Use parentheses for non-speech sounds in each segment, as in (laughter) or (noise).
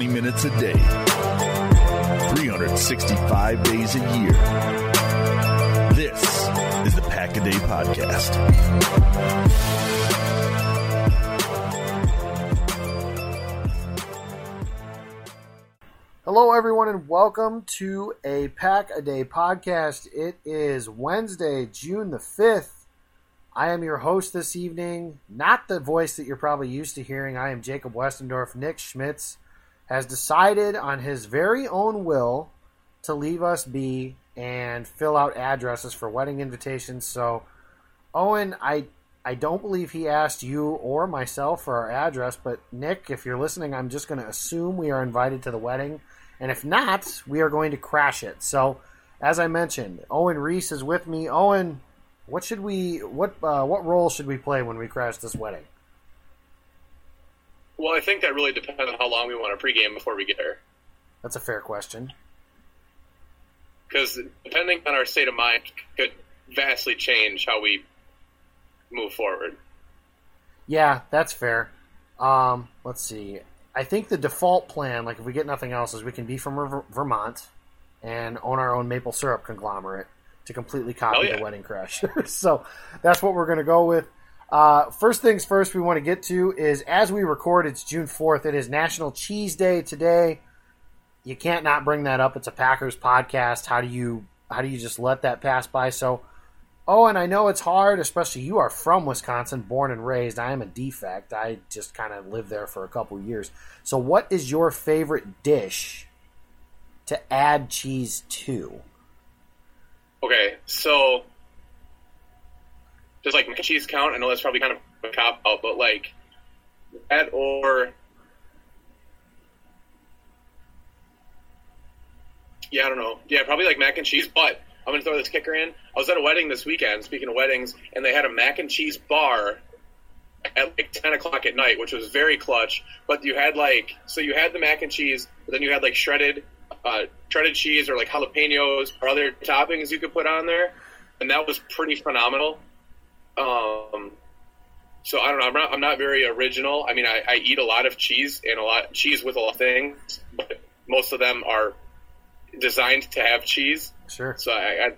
20 minutes a day, 365 days a year. This is the Pack a Day Podcast. Hello, everyone, and welcome to a Pack a Day podcast. It is Wednesday, June the 5th. I am your host this evening. Not the voice that you're probably used to hearing. I am Jacob Westendorf. Nick Schmitz has decided on his very own will to leave us be and fill out addresses for wedding invitations. So, Owen, I I don't believe he asked you or myself for our address, but Nick, if you're listening, I'm just going to assume we are invited to the wedding. And if not, we are going to crash it. So, as I mentioned, Owen Reese is with me. Owen, what should we what uh, what role should we play when we crash this wedding? Well, I think that really depends on how long we want to pregame before we get there. That's a fair question. Because depending on our state of mind, could vastly change how we move forward. Yeah, that's fair. Um, let's see. I think the default plan, like if we get nothing else, is we can be from Ver- Vermont and own our own maple syrup conglomerate to completely copy yeah. the Wedding Crashers. (laughs) so that's what we're going to go with. Uh, first things first, we want to get to is as we record, it's June 4th. It is National Cheese Day today. You can't not bring that up. It's a Packers podcast. How do you how do you just let that pass by? So, oh, and I know it's hard, especially you are from Wisconsin, born and raised. I am a defect. I just kind of lived there for a couple years. So, what is your favorite dish to add cheese to? Okay, so does like mac and cheese count? I know that's probably kind of a cop out, but like that or yeah, I don't know. Yeah, probably like mac and cheese. But I'm gonna throw this kicker in. I was at a wedding this weekend. Speaking of weddings, and they had a mac and cheese bar at like 10 o'clock at night, which was very clutch. But you had like, so you had the mac and cheese, but then you had like shredded, uh, shredded cheese or like jalapenos or other toppings you could put on there. And that was pretty phenomenal. Um, so I don't know. I'm not, I'm not very original. I mean, I, I eat a lot of cheese and a lot cheese with a lot of things, but most of them are designed to have cheese. Sure. So I, I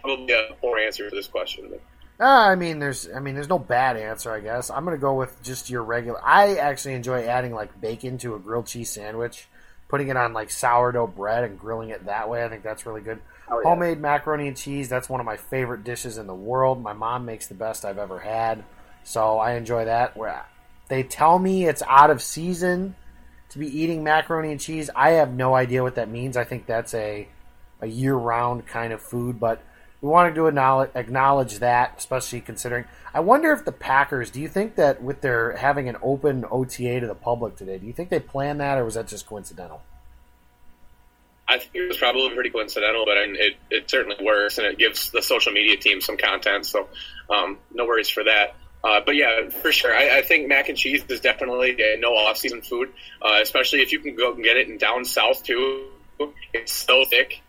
probably a poor answer to this question. But Uh, I mean, there's, I mean, there's no bad answer. I guess I'm gonna go with just your regular. I actually enjoy adding like bacon to a grilled cheese sandwich, putting it on like sourdough bread and grilling it that way. I think that's really good. Oh, yeah. Homemade macaroni and cheese. That's one of my favorite dishes in the world. My mom makes the best I've ever had, so I enjoy that. Where they tell me it's out of season to be eating macaroni and cheese. I have no idea what that means. I think that's a a year round kind of food, but we wanted to acknowledge, acknowledge that, especially considering. I wonder if the Packers. Do you think that with their having an open OTA to the public today, do you think they planned that, or was that just coincidental? I think it was probably pretty coincidental, but it, it certainly works, and it gives the social media team some content. So, um, no worries for that. Uh, but yeah, for sure, I, I think mac and cheese is definitely a no off-season food, uh, especially if you can go and get it in down south too. It's so thick,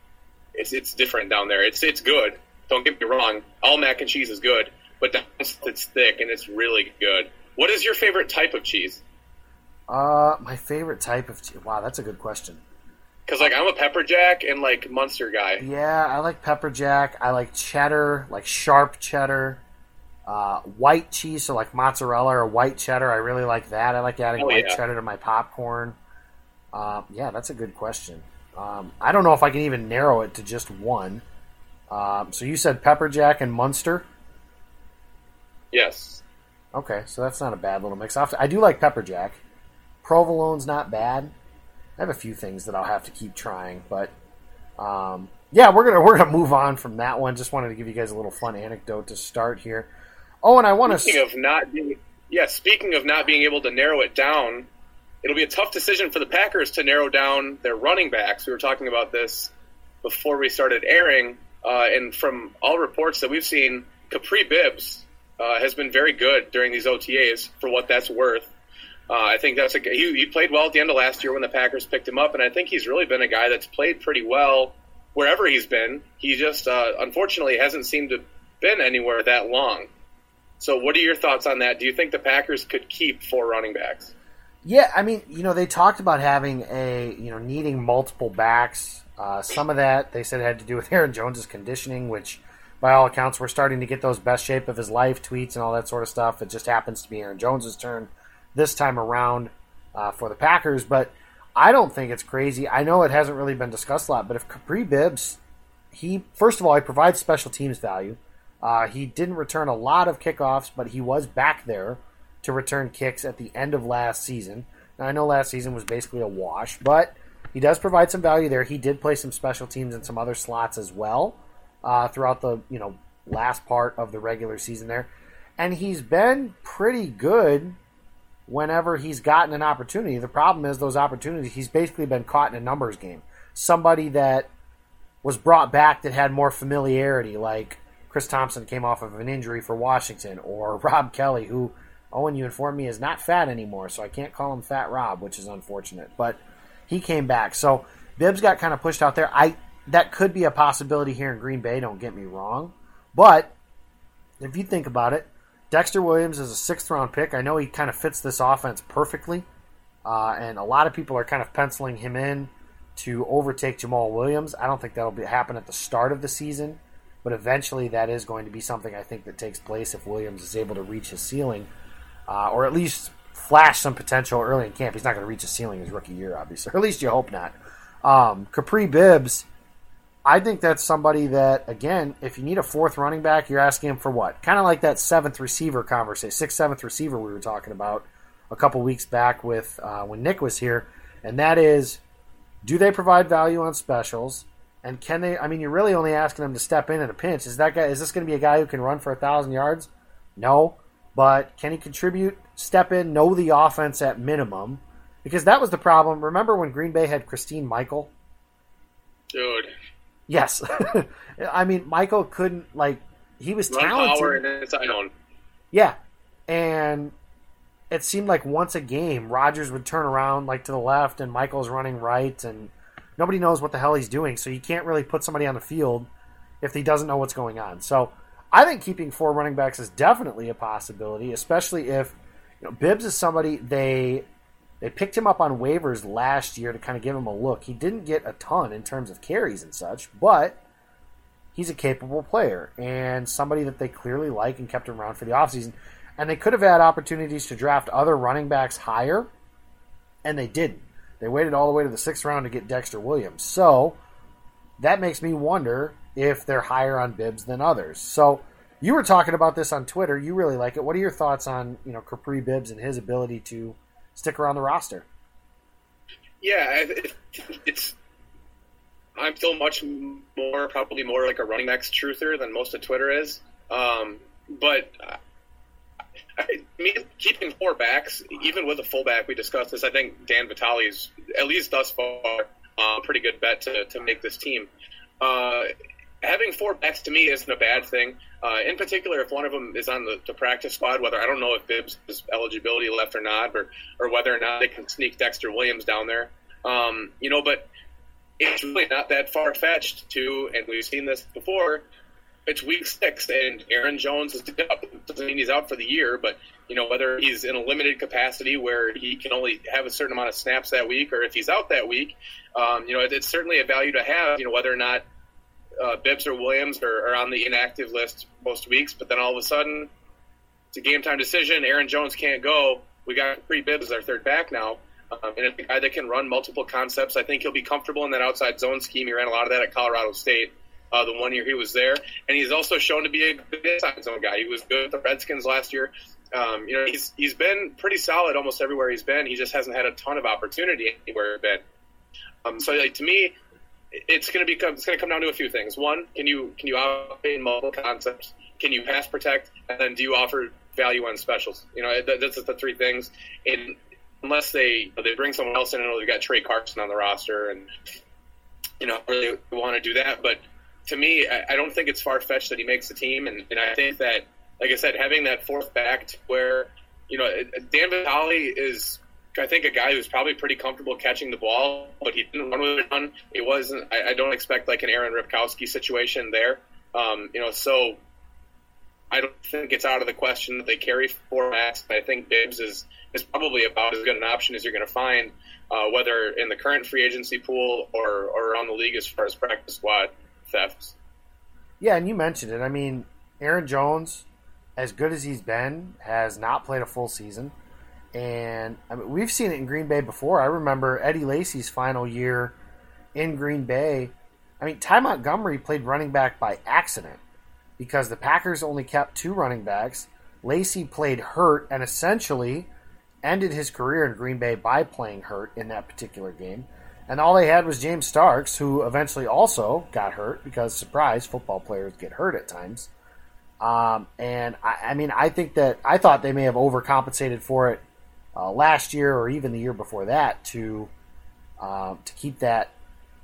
it's it's different down there. It's it's good. Don't get me wrong, all mac and cheese is good, but it's thick and it's really good. What is your favorite type of cheese? Uh, my favorite type of cheese. Wow, that's a good question. Because like I'm a pepper jack and like Munster guy. Yeah, I like pepper jack. I like cheddar, like sharp cheddar. Uh, white cheese, so like mozzarella or white cheddar. I really like that. I like adding Oh, white yeah. cheddar to my popcorn. Uh, yeah, that's a good question. Um, I don't know if I can even narrow it to just one. Um, so you said pepper jack and Munster. Yes. Okay, so that's not a bad little mix. I'll have to- I do like pepper jack. Provolone's not bad. I have a few things that I'll have to keep trying, but um, yeah, we're gonna we're gonna move on from that one. Just wanted to give you guys a little fun anecdote to start here. Oh, and I want to. Speaking of not being, yeah, speaking of not being able to narrow it down, it'll be a tough decision for the Packers to narrow down their running backs. We were talking about this before we started airing, uh, and from all reports that we've seen, Kapri Bibbs uh, has been very good during these OTAs for what that's worth. Uh, I think that's a he, he played well at the end of last year when the Packers picked him up, and I think he's really been a guy that's played pretty well wherever he's been. He just uh, unfortunately hasn't seemed to been anywhere that long. So, what are your thoughts on that? Do you think the Packers could keep four running backs? Yeah, I mean, you know, they talked about having a, you know, needing multiple backs. Uh, some of that they said had to do with (laughs) Aaron Jones's conditioning, which, by all accounts, we're starting to get those best shape of his life tweets and all that sort of stuff. It just happens to be Aaron Jones's turn this time around uh, for the Packers, but I don't think it's crazy. I know it hasn't really been discussed a lot, but if Kapri Bibbs, he first of all, he provides special teams value. Uh, he didn't return a lot of kickoffs, but he was back there to return kicks at the end of last season. Now I know last season was basically a wash, but he does provide some value there. He did play some special teams in some other slots as well uh, throughout the you know last part of the regular season there, and he's been pretty good whenever he's gotten an opportunity. The problem is those opportunities, he's basically been caught in a numbers game. Somebody that was brought back that had more familiarity, like Chris Thompson came off of an injury for Washington, or (laughs) Rob Kelley, who Owen, you informed me, is not fat anymore, so I can't call him Fat Rob, which is unfortunate. But he came back. So Bibbs got kind of pushed out there. I that could be a possibility here in Green Bay, don't get me wrong. But if you think about it, Dexter Williams is a sixth round pick. I know he kind of fits this offense perfectly. Uh, and a lot of people are kind of penciling him in to overtake Jamaal Williams. I don't think that'll be, happen at the start of the season, but eventually that is going to be something I think that takes place if Williams is able to reach his ceiling uh, or at least flash some potential early in camp. He's not going to reach his ceiling his rookie year, obviously, (laughs) or at least you hope not. Um, Kapri Bibbs, I think that's somebody that, again, if you need a fourth running back, you're asking him for what? Kind of like that seventh receiver conversation, sixth, seventh receiver we were talking about a couple weeks back with uh, when Nick was here, and that is, do they provide value on specials? And can they? I mean, you're really only asking them to step in at a pinch. Is that guy? Is this going to be a guy who can run for a thousand yards? No. But can he contribute, step in, know the offense at minimum? Because that was the problem. Remember when Green Bay had Christine Michael? Dude. Yes. (laughs) I mean, Michael couldn't, like, he was talented. power in its own. Yeah. And it seemed like once a game, Rodgers would turn around, like, to the left, and Michael's running right, and nobody knows what the hell he's doing. So you can't really put somebody on the field if he doesn't know what's going on. So I think keeping four running backs is definitely a possibility, especially if you know Bibbs is somebody they they picked him up on waivers last year to kind of give him a look. He didn't get a ton in terms of carries and such, but he's a capable player and somebody that they clearly like and kept him around for the offseason. And they could have had opportunities to draft other running backs higher, and they didn't. They waited all the way to the sixth round to get Dexter Williams. So that makes me wonder if they're higher on Bibbs than others. So you were talking about this on Twitter. You really like it. What are your thoughts on you know Kapri Bibbs and his ability to stick around the roster? Yeah, it's. I'm still much more, probably more like a running backs truther than most of Twitter is. Um, but I, me keeping four backs, even with a fullback, we discussed this. I think Dan Vitale's at least thus far a uh, pretty good bet to, to make this team. Uh, having four backs to me isn't a bad thing. Uh, in particular, if one of them is on the, the practice squad, whether I don't know if Bibbs eligibility left or not, or or whether or not they can sneak Dexter Williams down there. Um, you know, but it's really not that far fetched to, and we've seen this before. It's week six, and Aaron Jones is up. Doesn't mean he's out for the year, but you know whether he's in a limited capacity where he can only have a certain amount of snaps that week, or if he's out that week, um, you know it, it's certainly a value to have. You know whether or not uh, Bibbs or Williams are, are on the inactive list most weeks, but then all of a sudden it's a game time decision. Aaron Jones can't go. We got pre Bibbs as our third back now. Um, and it's a guy that can run multiple concepts. I think he'll be comfortable in that outside zone scheme. He ran a lot of that at Colorado State. Uh, the one year he was there, and he's also shown to be a good inside zone guy. He was good with the Redskins last year. Um, you know, he's he's been pretty solid almost everywhere he's been. He just hasn't had a ton of opportunity anywhere he's been. Um, so, like to me, it's going to become it's going to come down to a few things. One, can you can you operate multiple concepts? Can you pass protect? And then do you offer value on specials? You know, that's the three things. And unless they they bring someone else in, and they've got Tra Carson on the roster, and you know really want to do that. But to me, I, I don't think it's far fetched that he makes the team, and, and I think that, like I said, having that fourth back to where you know Dan Vitale is I think a guy who's probably pretty comfortable catching the ball, but he didn't run with it on. It wasn't. I, I don't expect like an Aaron Ripkowski situation there. Um, you know, so I don't think it's out of the question that they carry four max. I think Bibbs is is probably about as good an option as you're going to find, uh, whether in the current free agency pool or, or around the league as far as practice squad thefts. Yeah, and you mentioned it. I mean, Aaron Jones, as good as he's been, has not played a full season. And I mean, we've seen it in Green Bay before. I remember Eddie Lacy's final year in Green Bay. I mean, Ty Montgomery played running back by accident because the Packers only kept two running backs. Lacy played hurt and essentially ended his career in Green Bay by playing hurt in that particular game. And all they had was James Starks, who eventually also got hurt because, surprise, football players get hurt at times. Um, and I, I, mean, I think that I thought they may have overcompensated for it uh, last year or even the year before that to uh, to keep that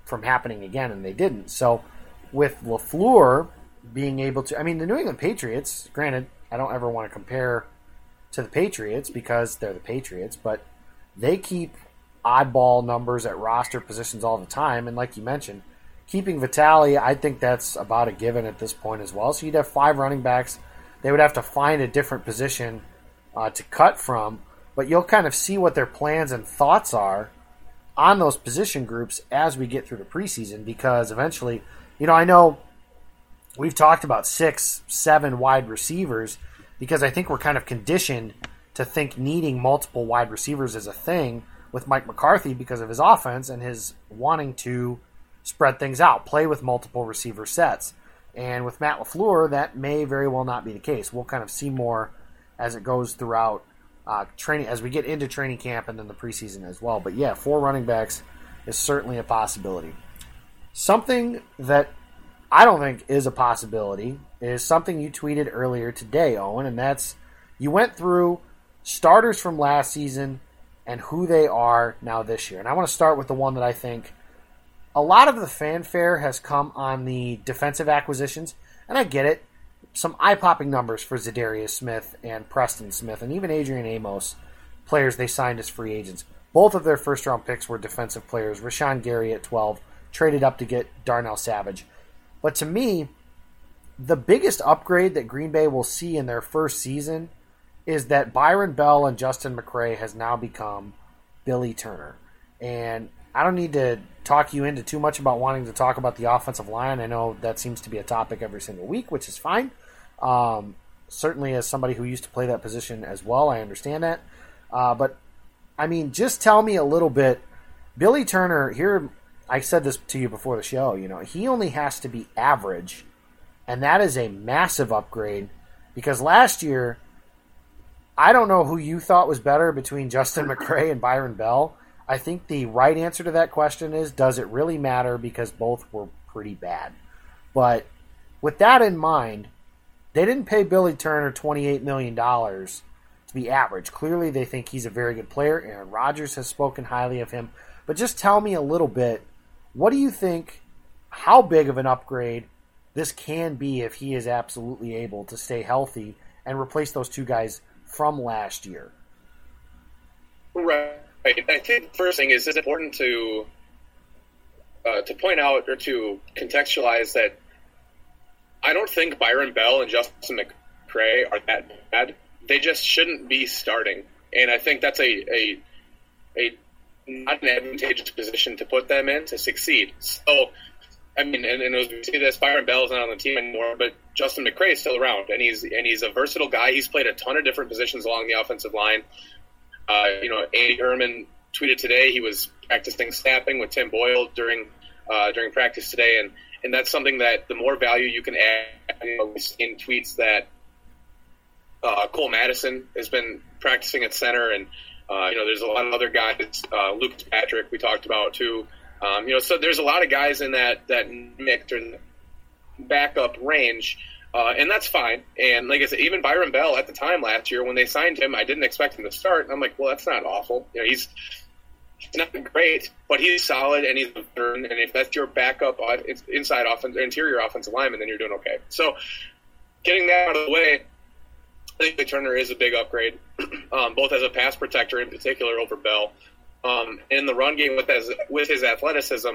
from happening again, and they didn't. So with Lafleur being able to. I mean, the New England Patriots, granted, I don't ever want to compare to the Patriots because they're the Patriots, but they keep oddball numbers at roster positions all the time. And like you mentioned, keeping Vitale, I think that's about a given at this point as well. So you'd have five running backs. They would have to find a different position uh, to cut from, but you'll kind of see what their plans and thoughts are on those position groups as we get through the preseason because eventually, you know, I know we've talked about six, seven wide receivers because I think we're kind of conditioned to think needing multiple wide receivers is a thing with Mike McCarthy because of his offense and his wanting to spread things out, play with multiple receiver sets. And with Matt LaFleur, that may very well not be the case. We'll kind of see more as it goes throughout uh, training, as we get into training camp and then the preseason as well. But yeah, four running backs is certainly a possibility. Something that I don't think is a possibility is something you tweeted earlier today, Owen, and that's you went through starters from last season and who they are now this year. And I want to start with the one that I think a lot of the fanfare has come on the defensive acquisitions, and I get it. Some eye popping numbers for Za'Darius Smith and Preston Smith, and even Adrian Amos, players they signed as free agents. Both of their first round picks were defensive players. Rashan Gary at 12, traded up to get Darnell Savage. But to me, the biggest upgrade that Green Bay will see in their first season is that Byron Bell and Justin McCray has now become Billy Turner. And I don't need to talk you into too much about wanting to talk about the offensive line. I know that seems to be a topic every single week, which is fine. Um, certainly, as somebody who used to play that position as well, I understand that. Uh, but I mean, just tell me a little bit. Billy Turner here I said this to you before the show. You know, he only has to be average, and that is a massive upgrade because last year, I don't know who you thought was better between Justin (laughs) McCray and Byron Bell. I think the right answer to that question is does it really matter because both were pretty bad. But with that in mind, they didn't pay Billy Turner $28 million to be average. Clearly, they think he's a very good player. Aaron Rodgers has spoken highly of him. But just tell me a little bit what do you think? How big of an upgrade this can be if he is absolutely able to stay healthy and replace those two guys from last year? Right. I think the first thing is it's important to uh, to point out or to contextualize that I don't think Byron Bell and Justin McCray are that bad. They just shouldn't be starting, and I think that's a a a not an advantageous position to put them in to succeed. So, I mean, and, and as we see this, Byron Bell is not on the team anymore, but Justin McCray is still around, and he's and he's a versatile guy. He's played a ton of different positions along the offensive line. Uh, you know, Andy Herman tweeted today he was practicing snapping with Tim Boyle during uh, during practice today, and and that's something that the more value you can add. You know, we've tweets that uh, Cole Madison has been practicing at center, and uh, you know, there's a lot of other guys. Uh, Lucas Patrick, we talked about too. Um, you know, so there's a lot of guys in that that mix or backup range, uh, and that's fine. And like I said, even Byron Bell at the time last year when they signed him, I didn't expect him to start. And I'm like, well, that's not awful. You know, he's he's not great, but he's solid and he's a veteran. And if that's your backup inside offense, interior offensive lineman, then you're doing okay. So getting that out of the way I think Turner is a big upgrade, (clears throat) um, both as a pass protector in particular over Bell. Um, in the run game with his, with his athleticism,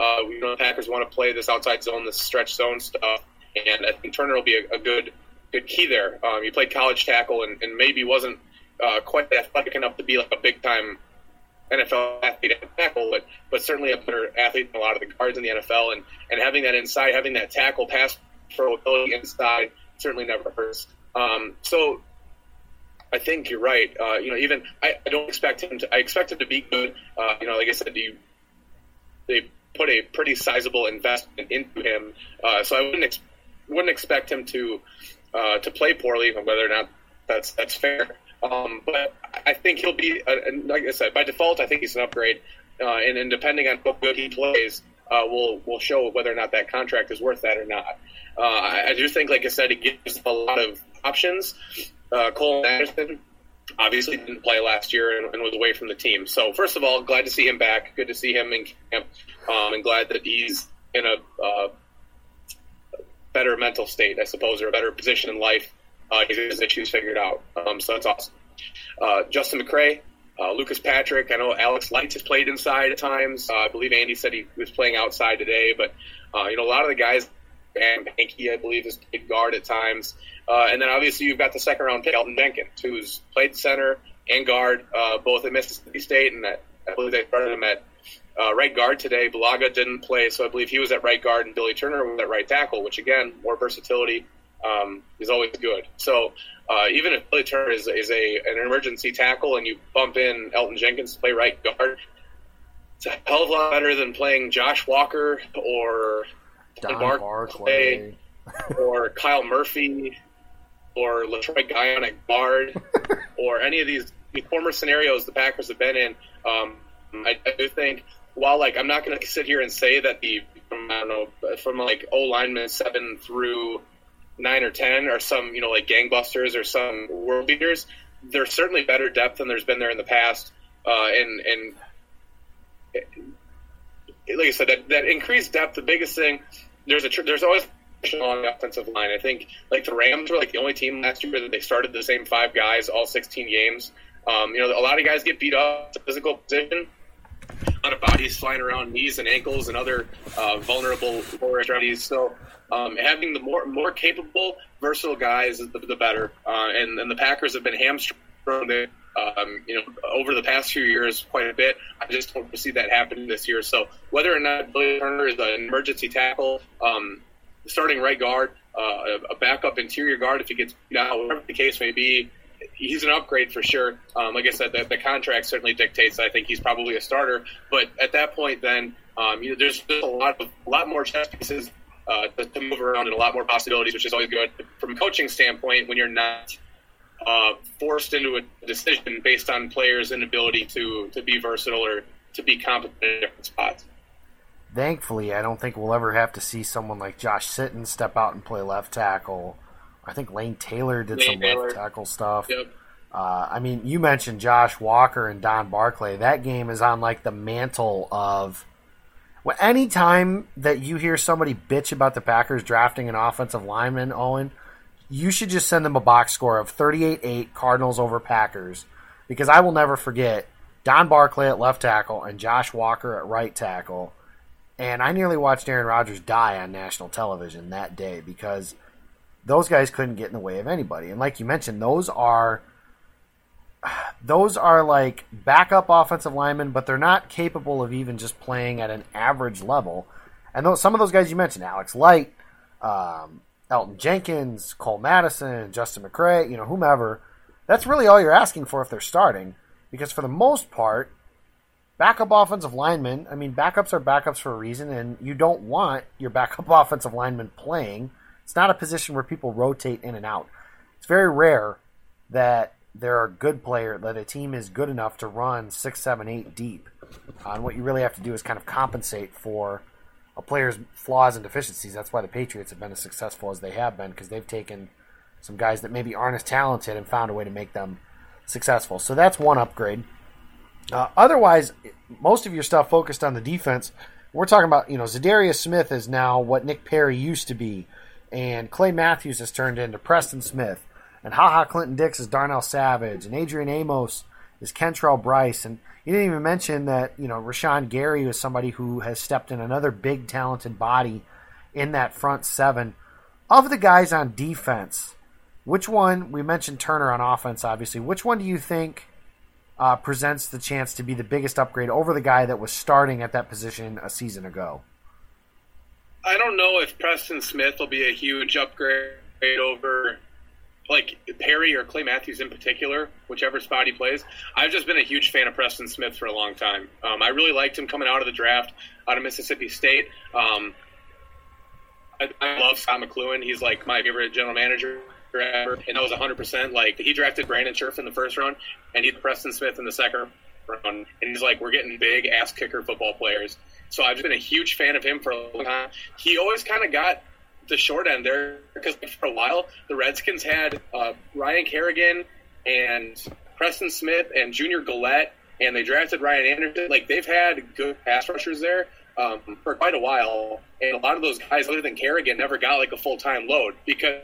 uh, you know, the Packers want to play this outside zone, this stretch zone stuff, and I think Turner will be a, a good good key there. Um, he played college tackle and, and maybe wasn't uh, quite athletic enough to be like a big time NFL athlete at tackle, but but certainly a better athlete than a lot of the guards in the NFL. And and having that inside, having that tackle pass pro ability inside certainly never hurts. Um, so I think you're right. Uh, you know, even I, I, don't expect him to. I expect him to be good. Uh, you know, like I said, you, they put a pretty sizable investment into him, uh, so I wouldn't ex- wouldn't expect him to uh, to play poorly, whether or not that's that's fair. Um, but I think he'll be, uh, like I said, by default, I think he's an upgrade. Uh, and, and depending on how good he plays, uh, will will show whether or not that contract is worth that or not. Uh, I, I do think, like I said, it gives a lot of options. Uh, Cole Madison obviously didn't play last year and, and, was away from the team. So first of all, glad to see him back. Good to see him in camp, um, and glad that he's in a uh, better mental state, I suppose, or a better position in life uh, his issues figured out. Um, so that's awesome. Uh, Justin McCray, uh, Lucas Patrick. I know Alex Light has played inside at times. Uh, I believe Andy said he was playing outside today, but uh, you know a lot of the guys. And Pankey, I believe, has played guard at times. Uh, and then obviously you've got the second round pick, Elgton Jenkins, who's played center and guard both at Mississippi State, and that, I believe they started him at uh, right guard today. Bulaga didn't play, so I believe he was at right guard, and Billy Turner was at right tackle, which again, more versatility um, is always good. So uh, even if Billy Turner is, is a an emergency tackle and you bump in Elgton Jenkins to play right guard, it's a hell of a lot better than playing Josh Walker or Don Barclay or (laughs) Kyle Murphy or Letroy Guion at guard (laughs) or any of these, these former scenarios the Packers have been in. Um, I, I do think while like I'm not going to sit here and say that the from, I don't know from like O lineman seven through nine or ten are some you know like gangbusters or some world beaters. There's certainly better depth than there's been there in the past, uh, and and like I said, that, that increased depth. The biggest thing there's a there's always on the offensive line. I think like the Rams were like the only team last year that they started the same five guys all 16 games. Um, you know, a lot of guys get beat up physical position. A lot of bodies flying around knees and ankles and other uh, vulnerable extremities. So um, having the more more capable, versatile guys, the, the better. Uh, and, and the Packers have been hamstrung. Um, you know, over the past few years, quite a bit. I just don't see that happening this year. So whether or not Billy Turner is an emergency tackle, um, starting right guard, uh, a backup interior guard if he gets down, whatever the case may be, he's an upgrade for sure. Um, like I said, the, the, contract certainly dictates. I think he's probably a starter, but at that point, then um, you know, there's just a lot of a lot more chess pieces uh, to, to, move around and a lot more possibilities, which is always good from a coaching standpoint when you're not uh, forced into a decision based on players' inability to to be versatile or to be competent in different spots. Thankfully, I don't think we'll ever have to see someone like Josh Sitton step out and play left tackle. I think Lane Taylor did Lane some Taylor. left tackle stuff. Yep. Uh, I mean, you mentioned Josh Walker and Don Barclay. That game is on like the mantle of well, anytime that you hear somebody bitch about the Packers drafting an offensive lineman, Owen, you should just send them a box score of 38-8 Cardinals over Packers because I will never forget Don Barclay at left tackle and Josh Walker at right tackle. And I nearly watched Aaron Rodgers die on national television that day because those guys couldn't get in the way of anybody. And like you mentioned, those are – those are like backup offensive linemen, but they're not capable of even just playing at an average level. And those, some of those guys you mentioned, Alex Light, um, Elgton Jenkins, Cole Madison, Justin McCray, you know, whomever, that's really all you're asking for if they're starting. Because for the most part, backup offensive linemen, I mean, backups are backups for a reason, and you don't want your backup (laughs) offensive lineman playing. It's not a position where people rotate in and out. It's very rare that there are good players that a team is good enough to run six, seven, eight deep. Uh, and what you really have to do is kind of compensate for a player's flaws and deficiencies. That's why the Patriots have been as successful as they have been because they've taken some guys that maybe aren't as talented and found a way to make them successful. So that's one upgrade. Uh, otherwise, most of your stuff focused on the defense. We're talking about, you know, Za'Darius Smith is now what Nick Perry used to be, and Clay Matthews has turned into Preston Smith and Ha Ha Clinton Dix is Darnell Savage, and Adrian Amos is Kentrell Brice, and you didn't even mention that you know Rashan Gary was somebody who has stepped in another big talented body in that front seven. Of the guys on defense, Which one? We mentioned Turner on offense, obviously. Which one do you think uh, presents the chance to be the biggest upgrade over the guy that was starting at that position a season ago? I don't know if Preston Smith will be a huge upgrade over like Perry or Clay Matthews in particular, whichever spot he plays. I've just been a huge fan of Preston Smith for a long time. Um, I really liked him coming out of the draft out of Mississippi State. Um, I, I, love Scot McCloughan. He's like my favorite general manager ever, and that was 100%. Like he drafted Brandon Scherff in the first round, and he Preston Smith in the second round, and he's like, we're getting big ass kicker football players. So I've just been a huge fan of him for a long time. He always kind of got the short end there because for a while the Redskins had uh, Ryan Kerrigan and Preston Smith and Junior Galette, and they drafted Ryan Anderson. Like they've had good pass rushers there um, for quite a while, and a lot of those guys, other than Kerrigan, never got like a full time load because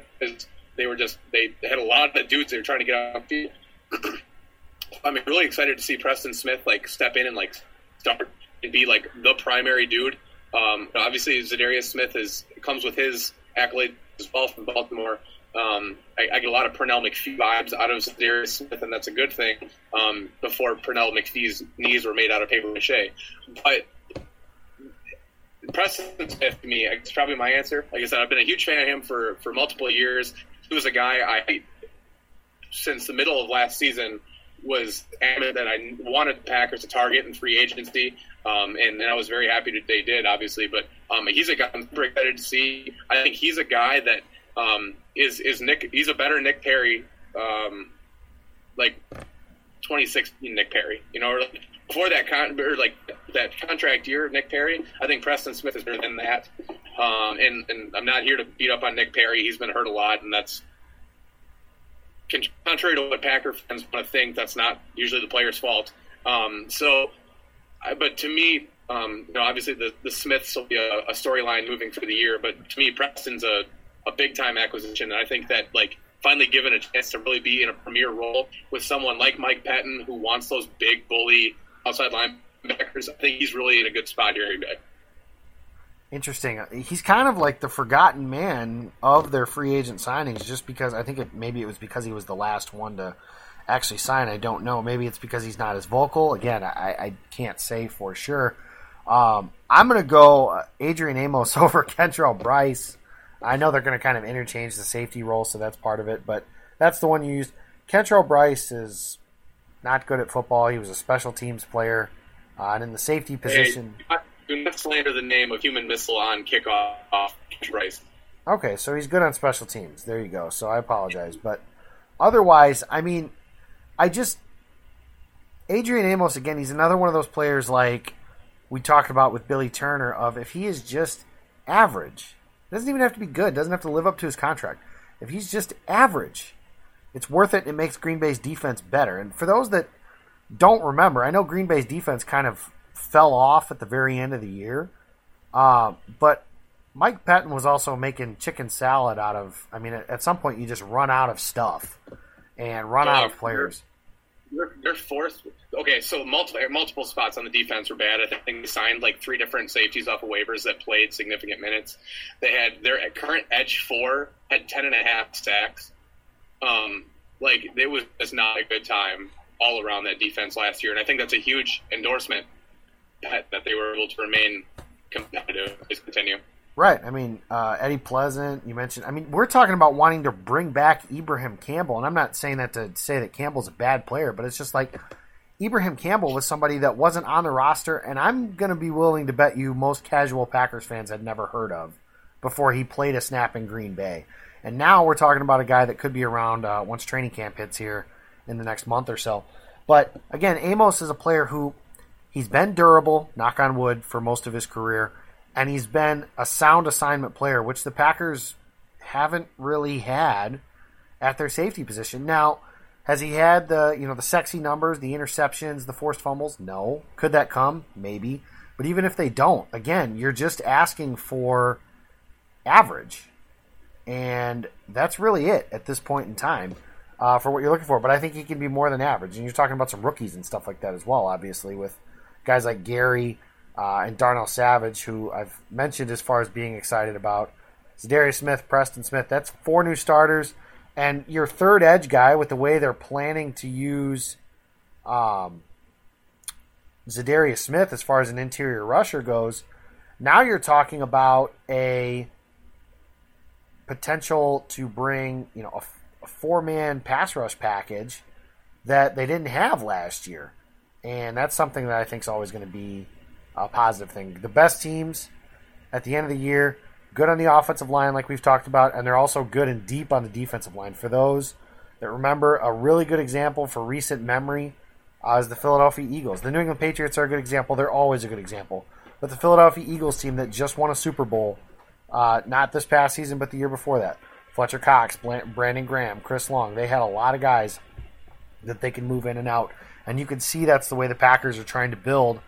they were just they had a lot of dudes they were trying to get on field. (clears throat) I'm really excited to see Preston Smith like step in and like start and be like the primary dude. Um, obviously, Za'Darius Smith is comes with his accolades as well from Baltimore. Um, I, I, get a lot of Pernell McPhee vibes out of Za'Darius Smith, and that's a good thing. Um, before Pernell McPhee's knees were made out of paper mache, but Preston Smith to me is probably my answer. Like I said, I've been a huge fan of him for for multiple years. He was a guy I since the middle of last season was adamant that I wanted the Packers to target in free agency. Um, and, and, I was very happy that they did, obviously. But um, he's a guy I'm excited to see. I think he's a guy that um, is is Nick. He's a better Nick Perry, um, like 2016 Nick Perry. You know, like before that con or like that contract year, Nick Perry. I think Preston Smith is better than that. Um, and and I'm not here to beat up on Nick Perry. He's been hurt a lot, and that's contrary to what Packer fans want to think. That's not usually the player's fault. Um, so but to me, um, you know, obviously the, the Smiths will be a, a storyline moving through the year. But to me, Preston's a, a big time acquisition, and I think that like finally given a chance to really be in a premier role with someone like Mike Pettine who wants those big bully outside linebackers, I think he's really in a good spot here today. Interesting. He's kind of like the forgotten man of their free agent signings, just because I think it, maybe it was because he was the last one to actually sign. I don't know. Maybe it's because he's not as vocal. Again, I, I can't say for sure. Um, I'm going to go uh, Adrian Amos (laughs) over Kentrell Brice. I know they're going to kind of interchange the safety role, so that's part of it, but that's the one you used. Kentrell Brice is not good at football. He was a special teams player, uh, and in the safety position. Hey, do not slander the name of human missile on kickoff, Brice. Okay, so he's good on special teams. There you go. So I apologize, but otherwise, I mean, I just Adrian Amos again. He's another one of those players like we talked about with Billy Turner. Of if he is just average, doesn't even have to be good. Doesn't have to live up to his contract. If he's just average, it's worth it. It makes Green Bay's defense better. And for those that don't remember, I know Green Bay's defense kind of fell off at the very end of the year, uh, but Mike Pettine was also making chicken salad out of. I mean, at, some point you just run out of stuff and run out of players. They're, fourth. Okay, so multiple multiple spots on the defense were bad. I think they signed like three different safeties off of waivers that played significant minutes. They had their current edge four had ten and a half sacks. Um, like it was just not a good time all around that defense last year, and I think that's a huge endorsement that, that they were able to remain competitive. Just continue. Right. I mean, uh, Eddie Pleasant, you mentioned. I mean, we're talking about wanting to bring back Ibrahim Campbell, and I'm not saying that to say that Campbell's a bad player, but it's just like Ibrahim Campbell was somebody that wasn't on the roster, and I'm going to be willing to bet you most casual Packers fans had never heard of before he played a snap in Green Bay. And now we're talking about a guy that could be around uh, once training camp hits here in the next month or so. But again, Amos is a player who he's been durable, knock on wood, for most of his career and he's been a sound assignment player, which the Packers haven't really had at their safety position. Now, has he had the you know the sexy numbers, the interceptions, the forced fumbles? No. Could that come? Maybe. But even if they don't, again, you're just asking for average, and that's really it at this point in time uh, for what you're looking for. But I think he can be more than average, and you're talking about some rookies and stuff like that as well. Obviously, with guys like Gary uh, and Darnell Savage, who I've mentioned as far as being excited about. Darius Smith, Preston Smith. That's four new starters. And your third edge guy, with the way they're planning to use um, Za'Darius Smith as far as an interior rusher goes, now you're talking about a potential to bring, you know, a, a four man pass rush package that they didn't have last year. And that's something that I think is always going to be a positive thing. The best teams at the end of the year, good on the offensive line, like we've talked about, and they're also good and deep on the defensive line. For those that remember, a really good example for recent memory uh, is the Philadelphia Eagles. The New England Patriots are a good example. They're always a good example. But the Philadelphia Eagles team that just won a Super Bowl, uh, not this past season, but the year before that, Fletcher Cox, Brandon Graham, Chris Long, they had a lot of guys that they can move in and out. And you can see that's the way the Packers are trying to build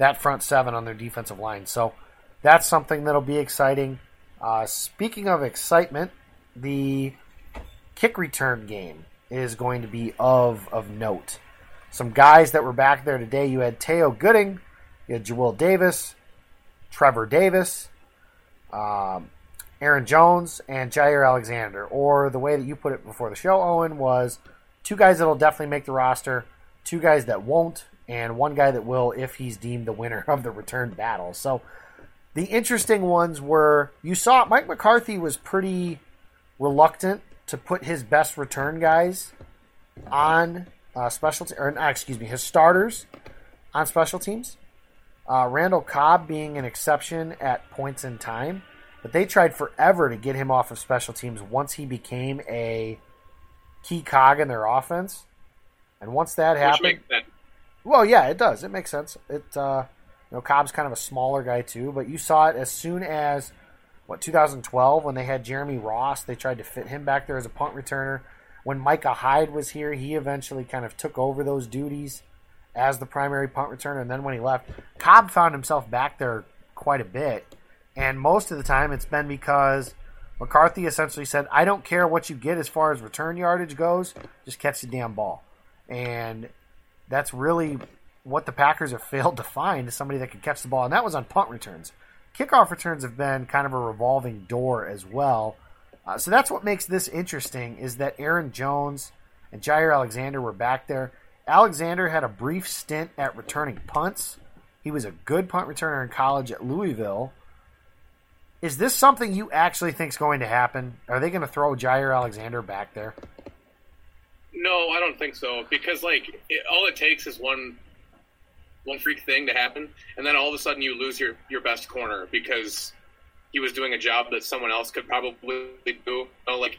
that front seven on their defensive line. So that's something that'll be exciting. Uh, speaking of excitement, the kick return game is going to be of of note. Some guys that were back there today. You had Teo Gooding, you had Joel Davis, Trevor Davis, um, Aaron Jones, and Jaire Alexander. Or the way that you put it before the show, Owen, was two guys that'll definitely make the roster, two guys that won't, and one guy that will if he's deemed the winner (laughs) of the return battle. So the interesting ones were you saw Mike McCarthy was pretty reluctant to put his best return guys on uh, special te- or uh, excuse me his starters on special teams. Uh, Randall Cobb being an exception at points in time, but they tried forever to get him off of special teams once he became a key cog in their offense. And once that happened, well, yeah, it does. It makes sense. It, uh, you know, Cobb's kind of a smaller guy too, but you saw it as soon as what 2012 when they had Jeremy Ross. They tried to fit him back there as a punt returner. When Micah Hyde was here, he eventually kind of took over those duties as the primary punt returner. And then when he left, Cobb found himself back there quite a bit. And most of the time, it's been because McCarthy essentially said, "I don't care what you get as far as return yardage goes, just catch the damn ball." And that's really what the Packers have (laughs) failed to find is somebody that can catch the ball, and that was on punt returns. Kickoff returns have been kind of a revolving door as well. Uh, so that's what makes this interesting is that Aaron Jones and Jaire Alexander were back there. Alexander had a brief stint at returning punts. He was a good punt returner in college at Louisville. Is this something you actually think is going to happen? Are they going to throw Jaire Alexander back there? No, I don't think so. Because like it, all it takes is one one freak thing to happen, and then all of a sudden you lose your your best corner because he was doing a job that someone else could probably do. You know, like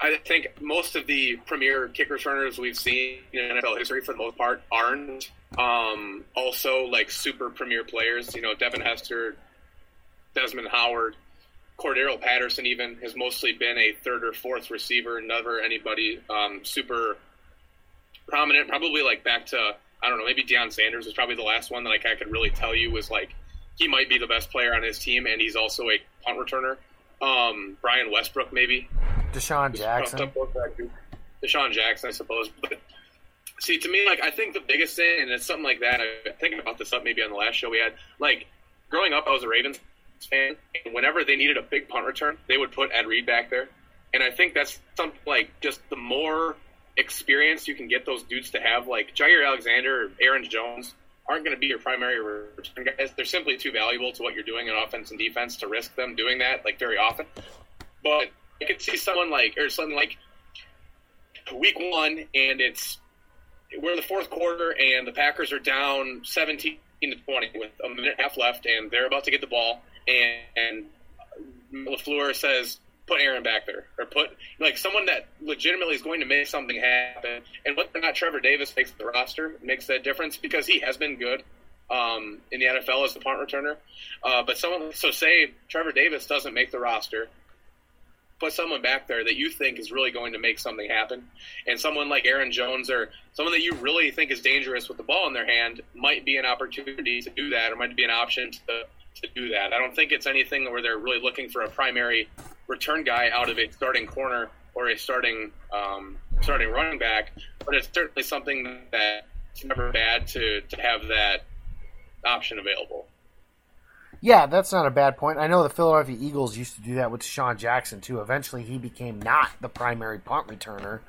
I think most of the premier kick returners we've seen in NFL history, for the most part, aren't um, also like super premier players. You know, Devin Hester, Desmond Howard, Cordarrelle Patterson even has mostly been a third or fourth receiver, never anybody um, super prominent. Probably like back to I don't know, maybe Deion Sanders was probably the last one that like I could really tell you was like he might be the best player on his team, and he's also a punt returner. Um, Brian Westbrook maybe. DeSean Jackson. DeSean Jackson, I suppose. But see, to me, like I think the biggest thing, and it's something like that. I thinking about this up maybe on the last show we had. Like growing up, I was a Ravens fan, and whenever they needed a big punt return, they would put Ed Reed back there. And I think that's something like just the more experience you can get those dudes to have, like Jaire Alexander or Aaron Jones, aren't going to be your primary return guys. They're simply too valuable to what you're doing in offense and defense to risk them doing that like very often. But I could see someone like or something like week one, and it's we're in the fourth quarter, and the Packers are down 17 to 20 with a minute and a half left, and they're about to get the ball, and, Lafleur says, "Put Aaron back there, or put like someone that legitimately is going to make something happen." And whether or not Trevor Davis makes the roster makes that difference because he has been good um, in the NFL as a punt returner. Uh, but someone, so say Trevor Davis doesn't make the roster, put someone back there that you think is really going to make something happen. And someone like Aaron Jones or someone that you really think is dangerous with the ball in their hand might be an opportunity to do that or might be an option to, to do that. I don't think it's anything where they're really looking for a primary return guy out of a starting corner or a starting um, starting running back, but it's certainly something that's never bad to, to have that option available. Yeah, that's not a bad point. I know the Philadelphia Eagles used to do that with Sean Jackson too. Eventually, he became not the primary punt returner,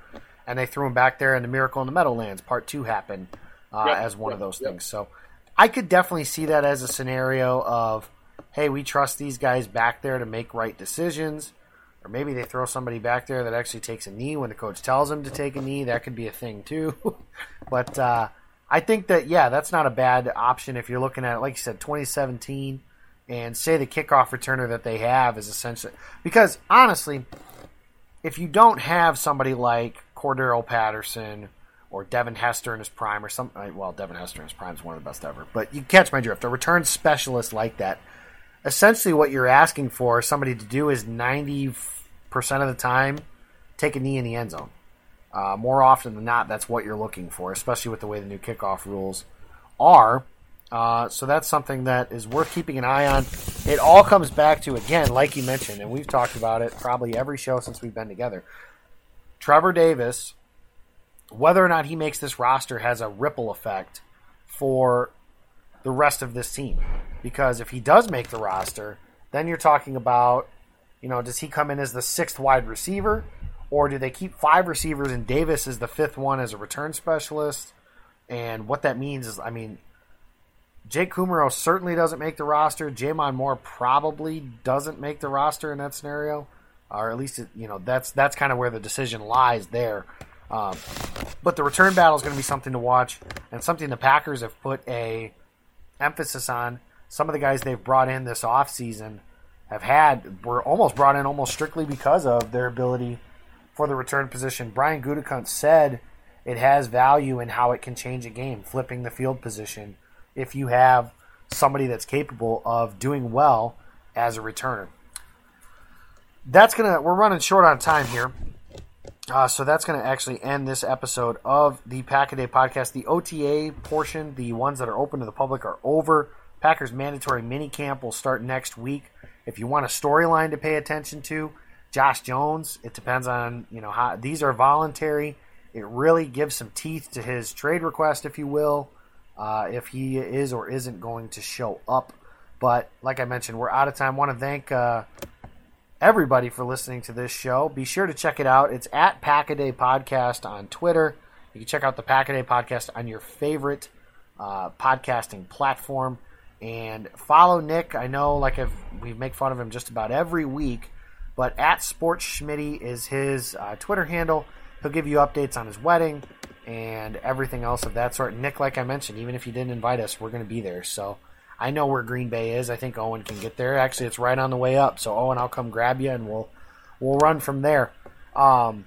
and they threw him back there. And the Miracle in the Meadowlands Part Two happened uh, Yep, as one yep, of those yep. things. So, I could definitely see that as a scenario of, hey, we trust these guys back there to make right decisions, or maybe they throw somebody back there that actually takes a knee when the coach tells them to take a knee. That could be a thing too. (laughs) but uh, I think that yeah, that's not a bad option if you're looking at it. Like you said, 2017, and say the kickoff returner that they have is essentially because honestly, if you don't have somebody like Cordarrelle Patterson or Devin Hester in his prime or some well, Devin Hester in his prime is one of the best ever, but you catch my drift. A return specialist like that, essentially what you're asking for somebody to do is 90% of the time take a knee in the end zone. Uh, more often than not, that's what you're looking for, especially with the way the new kickoff rules are. Uh, so that's something that is worth keeping an eye on. It all comes back to, again, like you mentioned, and we've talked about it probably every show since we've been together. Trevor Davis, whether or not he makes this roster has a ripple effect for the rest of this team. Because if he does make the roster, then you're talking about, you know, does he come in as the sixth wide receiver? Or do they keep five receivers and Davis is the fifth one as a return specialist? And what that means is, I mean, Jake Kumerow certainly doesn't make the roster. J'Mon Moore probably doesn't make the roster in that scenario, or at least you know that's that's kind of where the decision lies there. Um, but the return battle is going to be something to watch and something the Packers have put a emphasis on. Some of the guys they've brought in this offseason have had were almost brought in almost strictly because of their ability for the return position. Brian Gutekunst said it has value in how it can change a game, flipping the field position if you have somebody that's capable of doing well as a returner. That's gonna. We're running short on time here, uh, so that's gonna actually end this episode of the Pack a Day podcast. The OTA portion, the ones that are open to the public, are over. Packers mandatory mini camp will start next week. If you want a storyline to pay attention to, Josh Jones. It depends on you know how these are voluntary. It really gives some teeth to his trade request, if you will uh, if he is or isn't going to show up. But like I mentioned, we're out of time. Want to thank uh, everybody for listening to this show. Be sure to check it out. It's at Packaday Podcast on Twitter. You can check out the Packaday Podcast on your favorite uh, podcasting platform. And follow Nick. I know, like I've, we make fun of him just about every week, but at Sports Schmitty is his uh, Twitter handle. He'll give you updates on his wedding and everything else of that sort. Nick, like I mentioned, even if you didn't invite us, we're going to be there. So I know where Green Bay is. I think Owen can get there. Actually, it's right on the way up. So Owen, I'll come grab you and we'll we'll run from there. Um,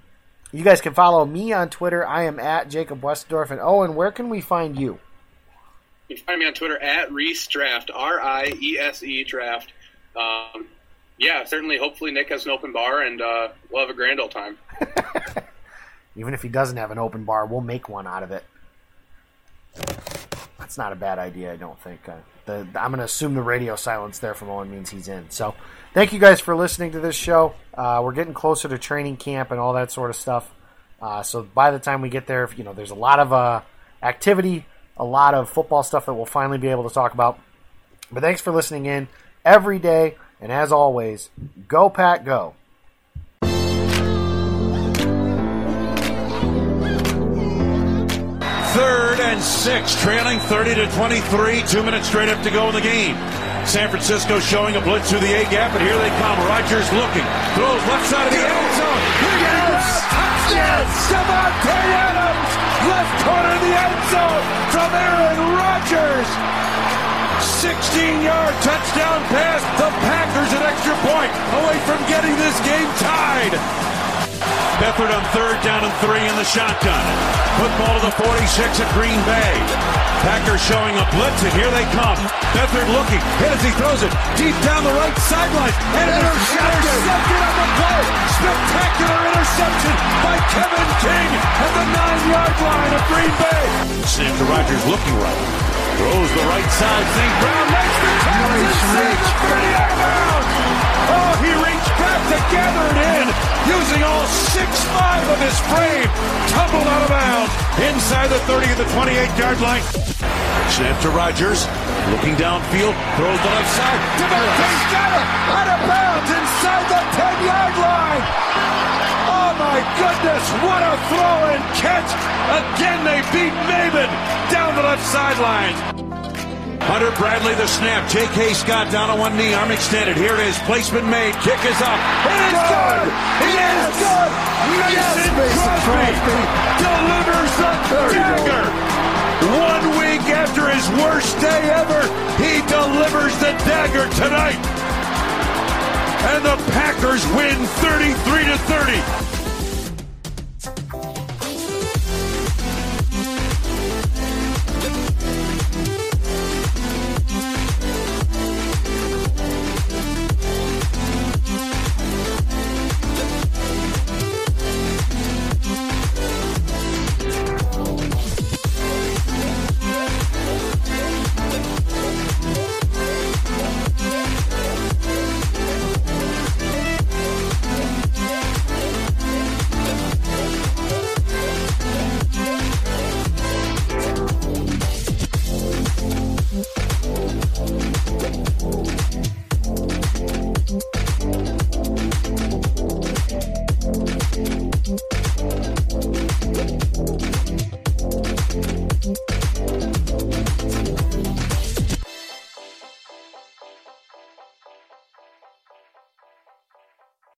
you guys can follow me on Twitter. I am at Jacob Westendorf. And Owen, where can we find you? You can find me on Twitter at Riese Draft, R I E S E Draft. Um, yeah, certainly. Hopefully, Nick has an open bar, and uh, we'll have a grand old time. (laughs) Even if he doesn't have an open bar, we'll make one out of it. That's not a bad idea, I don't think. Uh, the, I'm going to assume the radio silence there from Owen means he's in. So, thank you guys for listening to this show. Uh, we're getting closer to training camp and all that sort of stuff. Uh, so, by the time we get there, you know, there's a lot of uh, activity, a lot of football stuff that we'll finally be able to talk about. But thanks for listening in every day. And as always, go, Pack, go. And six, trailing 30 to 23. Two minutes straight up to go in the game. San Francisco showing a blitz through the A gap, and here they come. Rodgers looking, throws left side of the end zone. Yes! Touchdown! Davante Adams, left corner of the end zone from Aaron Rodgers. 16-yard touchdown pass. The Packers an extra point away from getting this game tied. Beathard on third down and three in the shotgun. Football to the 46 at Green Bay. Packers showing a blitz, and here they come. Beathard looking, hit as he throws it deep down the right sideline. And intercepted. intercepted on the play. Spectacular interception by Kevin King at the nine-yard line of Green Bay. Sam Rodgers looking right. Throws the right side. St. Brown makes the catch. Nice reach. 30 out of bounds. Oh, he reached back to gather it in, using all six-five of his frame. Tumbled out of bounds inside the 30 of the 28-yard line. Snap to Rodgers. Looking downfield. Throws the left side. Davante's got it. Out of bounds inside the 10-yard line. Oh, my goodness. What a throw and catch. Again, they beat Maven down the left sideline. Hunter Bradley, the snap. J.K. Scott down on one knee, arm extended. Here it is. Placement made. Kick is up. It is good. It yes. is good. Mason, yes, Mason Crosby, Crosby delivers the dagger. One week after his worst day ever, he delivers the dagger tonight. And the Packers win 33 to 30.